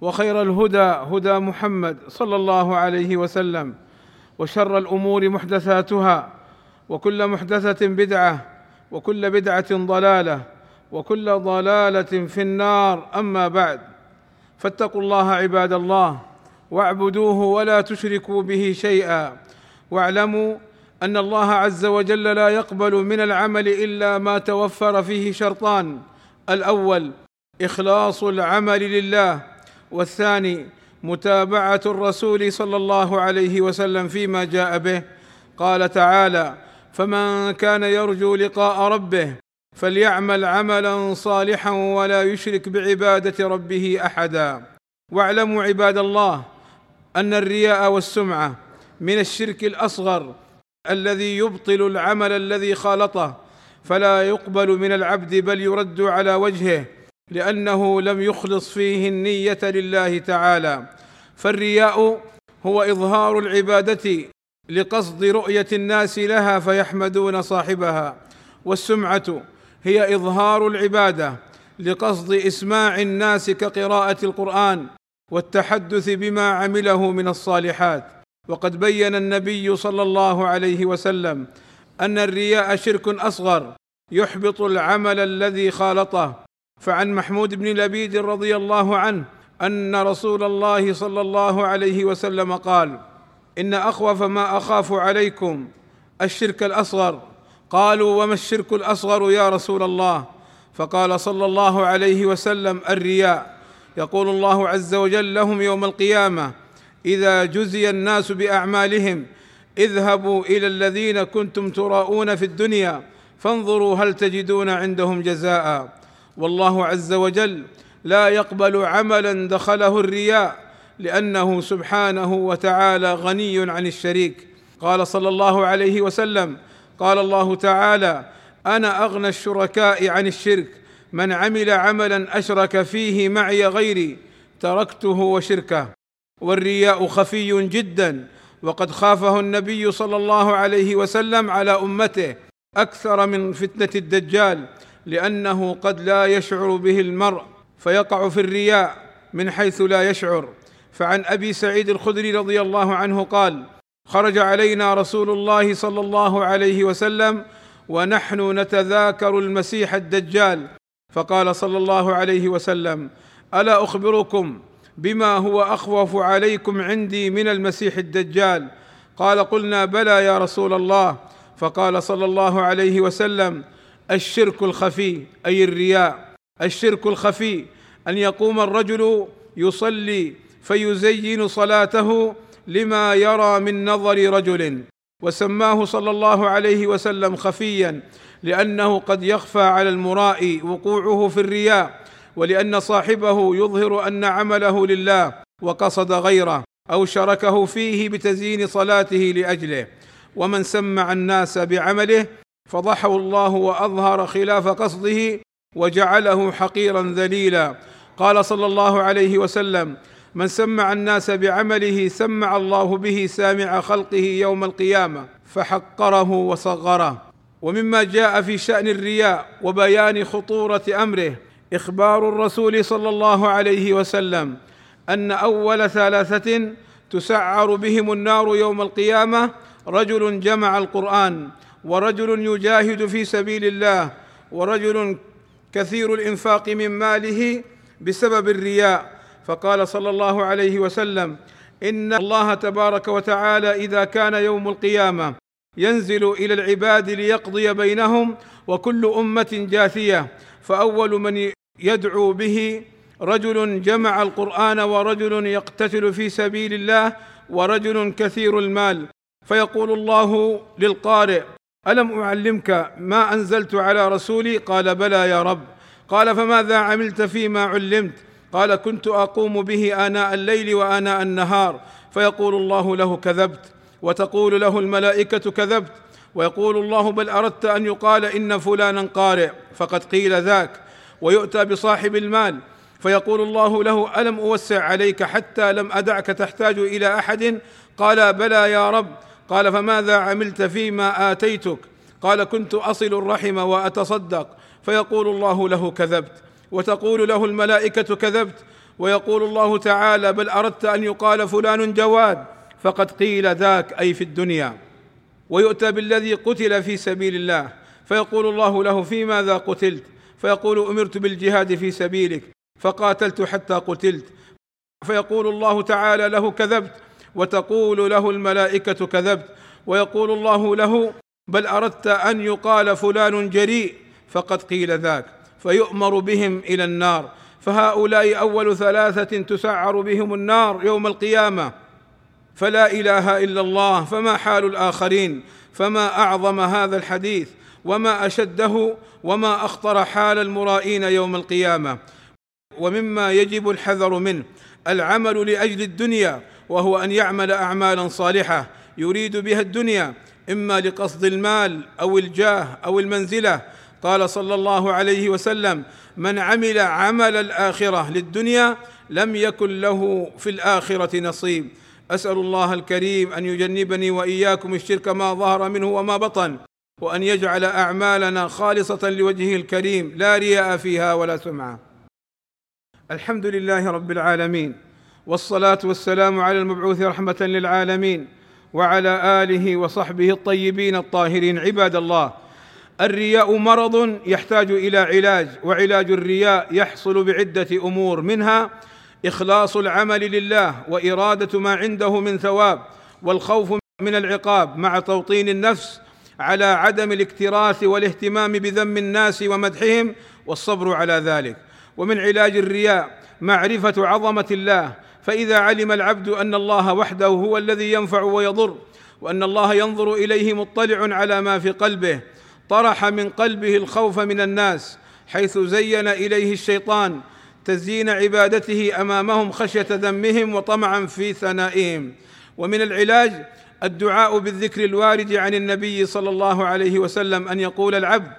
وخير الهدى هدى محمد صلى الله عليه وسلم وشر الأمور محدثاتها وكل محدثة بدعة وكل بدعة ضلالة وكل ضلالة في النار. أما بعد فاتقوا الله عباد الله واعبدوه ولا تشركوا به شيئا واعلموا أن الله عز وجل لا يقبل من العمل إلا ما توفر فيه شرطان. الأول إخلاص العمل لله. والثاني متابعة الرسول صلى الله عليه وسلم فيما جاء به. قال تعالى فمن كان يرجو لقاء ربه فليعمل عملا صالحا ولا يشرك بعبادة ربه أحدا واعلموا عباد الله أن الرياء والسمعة من الشرك الأصغر الذي يبطل العمل الذي خالطه فلا يقبل من العبد بل يرد على وجهه. لأنه لم يخلص فيه النية لله تعالى. فالرياء هو إظهار العبادة لقصد رؤية الناس لها فيحمدون صاحبها. والسمعة هي إظهار العبادة لقصد إسماع الناس كقراءة القرآن والتحدث بما عمله من الصالحات. وقد بين النبي صلى الله عليه وسلم أن الرياء شرك أصغر يحبط العمل الذي خالطه. فعن محمود بن لبيد رضي الله عنه أن رسول الله صلى الله عليه وسلم قال إن أخوف ما أخاف عليكم الشرك الأصغر. قالوا وما الشرك الأصغر يا رسول الله؟ فقال صلى الله عليه وسلم الرياء. يقول الله عز وجل لهم يوم القيامة إذا جزي الناس بأعمالهم اذهبوا إلى الذين كنتم تراءون في الدنيا فانظروا هل تجدون عندهم جزاء. والله عز وجل لا يقبل عملا دخله الرياء لأنه سبحانه وتعالى غني عن الشريك. قال صلى الله عليه وسلم قال الله تعالى أنا أغنى الشركاء عن الشرك من عمل عملا أشرك فيه معي غيري تركته وشركه. والرياء خفي جدا وقد خافه النبي صلى الله عليه وسلم على أمته أكثر من فتنة الدجال لأنه قد لا يشعر به المرء فيقع في الرياء من حيث لا يشعر. فعن أبي سعيد الخدري رضي الله عنه قال خرج علينا رسول الله صلى الله عليه وسلم ونحن نتذاكر المسيح الدجال. فقال صلى الله عليه وسلم ألا أخبركم بما هو أخوف عليكم عندي من المسيح الدجال؟ قال قلنا بلى يا رسول الله. فقال صلى الله عليه وسلم الشرك الخفي أي الرياء. الشرك الخفي أن يقوم الرجل يصلي فيزين صلاته لما يرى من نظر رجل. وسماه صلى الله عليه وسلم خفيا لأنه قد يخفى على المرائي وقوعه في الرياء ولأن صاحبه يظهر أن عمله لله وقصد غيره أو شركه فيه بتزيين صلاته لأجله. ومن سمع الناس بعمله فضحه الله وأظهر خلاف قصده وجعله حقيرا ذليلا. قال صلى الله عليه وسلم من سمع الناس بعمله سمع الله به سامع خلقه يوم القيامة فحقره وصغره. ومما جاء في شأن الرياء وبيان خطورة أمره إخبار الرسول صلى الله عليه وسلم أن أول ثلاثة تسعر بهم النار يوم القيامة رجل جمع القرآن. ورجل يجاهد في سبيل الله ورجل كثير الإنفاق من ماله بسبب الرياء. فقال صلى الله عليه وسلم إن الله تبارك وتعالى إذا كان يوم القيامة ينزل إلى العباد ليقضي بينهم وكل أمة جاثية. فأول من يدعو به رجل جمع القرآن ورجل يقتتل في سبيل الله ورجل كثير المال. فيقول الله للقارئ ألم أعلمك ما أنزلت على رسولي؟ قال بلى يا رب. قال فماذا عملت فيما علمت؟ قال كنت أقوم به آناء الليل وآناء النهار. فيقول الله له كذبت وتقول له الملائكة كذبت ويقول الله بل أردت أن يقال إن فلانا قارئ فقد قيل ذاك ويؤتى بصاحب المال. فيقول الله له ألم أوسع عليك حتى لم أدعك تحتاج إلى أحد؟ قال بلى يا رب. قال فماذا عملت فيما آتيتك؟ قال كنت أصل الرحم وأتصدق. فيقول الله له كذبت. وتقول له الملائكة كذبت. ويقول الله تعالى بل أردت أن يقال فلان جواد. فقد قيل ذاك أي في الدنيا. ويؤتى بالذي قتل في سبيل الله. فيقول الله له في ماذا قتلت؟ فيقول أمرت بالجهاد في سبيلك. فقاتلت حتى قتلت. فيقول الله تعالى له كذبت. وتقول له الملائكة كذبت ويقول الله له بل أردت أن يقال فلان جريء فقد قيل ذاك فيؤمر بهم إلى النار فهؤلاء أول ثلاثة تسعر بهم النار يوم القيامة فلا إله إلا الله فما حال الآخرين فما أعظم هذا الحديث وما أشده وما أخطر حال المرائين يوم القيامة ومما يجب الحذر منه العمل لأجل الدنيا وهو أن يعمل اعمالا صالحة يريد بها الدنيا إما لقصد المال أو الجاه أو المنزلة. قال صلى الله عليه وسلم من عمل عمل الآخرة للدنيا لم يكن له في الآخرة نصيب. أسأل الله الكريم أن يجنبني وإياكم الشرك ما ظهر منه وما بطن وأن يجعل أعمالنا خالصة لوجهه الكريم لا رياء فيها ولا سمعة. الحمد لله رب العالمين. والصلاة والسلام على المبعوث رحمة للعالمين وعلى آله وصحبه الطيبين الطاهرين. عباد الله الرياء مرض يحتاج إلى علاج وعلاج الرياء يحصل بعدة أمور منها إخلاص العمل لله وإرادة ما عنده من ثواب والخوف من العقاب مع توطين النفس على عدم الاكتراث والاهتمام بذم الناس ومدحهم والصبر على ذلك. ومن علاج الرياء معرفة عظمة الله فإذا علم العبد أن الله وحده هو الذي ينفع ويضر وأن الله ينظر إليه مطلع على ما في قلبه طرح من قلبه الخوف من الناس حيث زين إليه الشيطان تزيين عبادته أمامهم خشية ذمهم وطمعا في ثنائهم. ومن العلاج الدعاء بالذكر الوارد عن النبي صلى الله عليه وسلم أن يقول العبد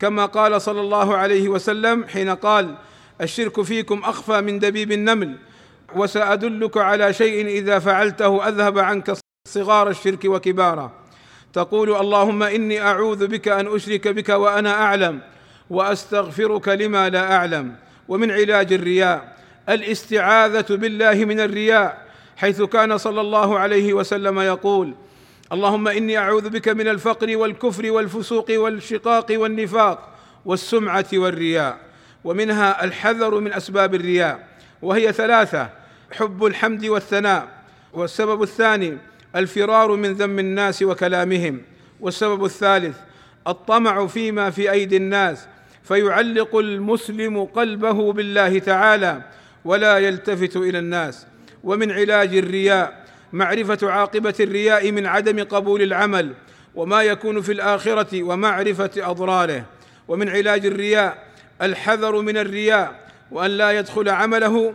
كما قال صلى الله عليه وسلم حين قال الشرك فيكم أخفى من دبيب النمل وسأدلك على شيء إذا فعلته أذهب عنك صغار الشرك وكباره تقول اللهم إني أعوذ بك أن أشرك بك وأنا أعلم وأستغفرك لما لا أعلم. ومن علاج الرياء الاستعاذة بالله من الرياء حيث كان صلى الله عليه وسلم يقول اللهم إني أعوذ بك من الفقر والكفر والفسوق والشقاق والنفاق والسمعة والرياء. ومنها الحذر من أسباب الرياء وهي ثلاثة حب الحمد والثناء والسبب الثاني الفرار من ذم الناس وكلامهم والسبب الثالث الطمع فيما في أيدي الناس فيعلق المسلم قلبه بالله تعالى ولا يلتفت إلى الناس. ومن علاج الرياء معرفة عاقبة الرياء من عدم قبول العمل وما يكون في الآخرة ومعرفة أضراره. ومن علاج الرياء الحذر من الرياء وأن لا يدخل عمله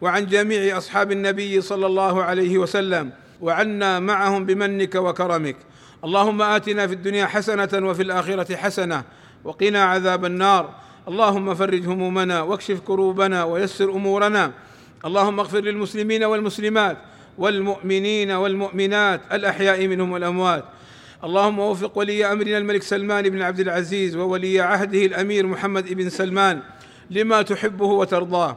وعن جميع أصحاب النبي صلى الله عليه وسلم وعنا معهم بمنك وكرمك. اللهم آتنا في الدنيا حسنة وفي الآخرة حسنة وقنا عذاب النار. اللهم فرج همومنا واكشف كروبنا ويسر أمورنا. اللهم اغفر للمسلمين والمسلمات والمؤمنين والمؤمنات الأحياء منهم والأموات. اللهم وفق ولي أمرنا الملك سلمان بن عبد العزيز وولي عهده الأمير محمد بن سلمان لما تحبه وترضاه.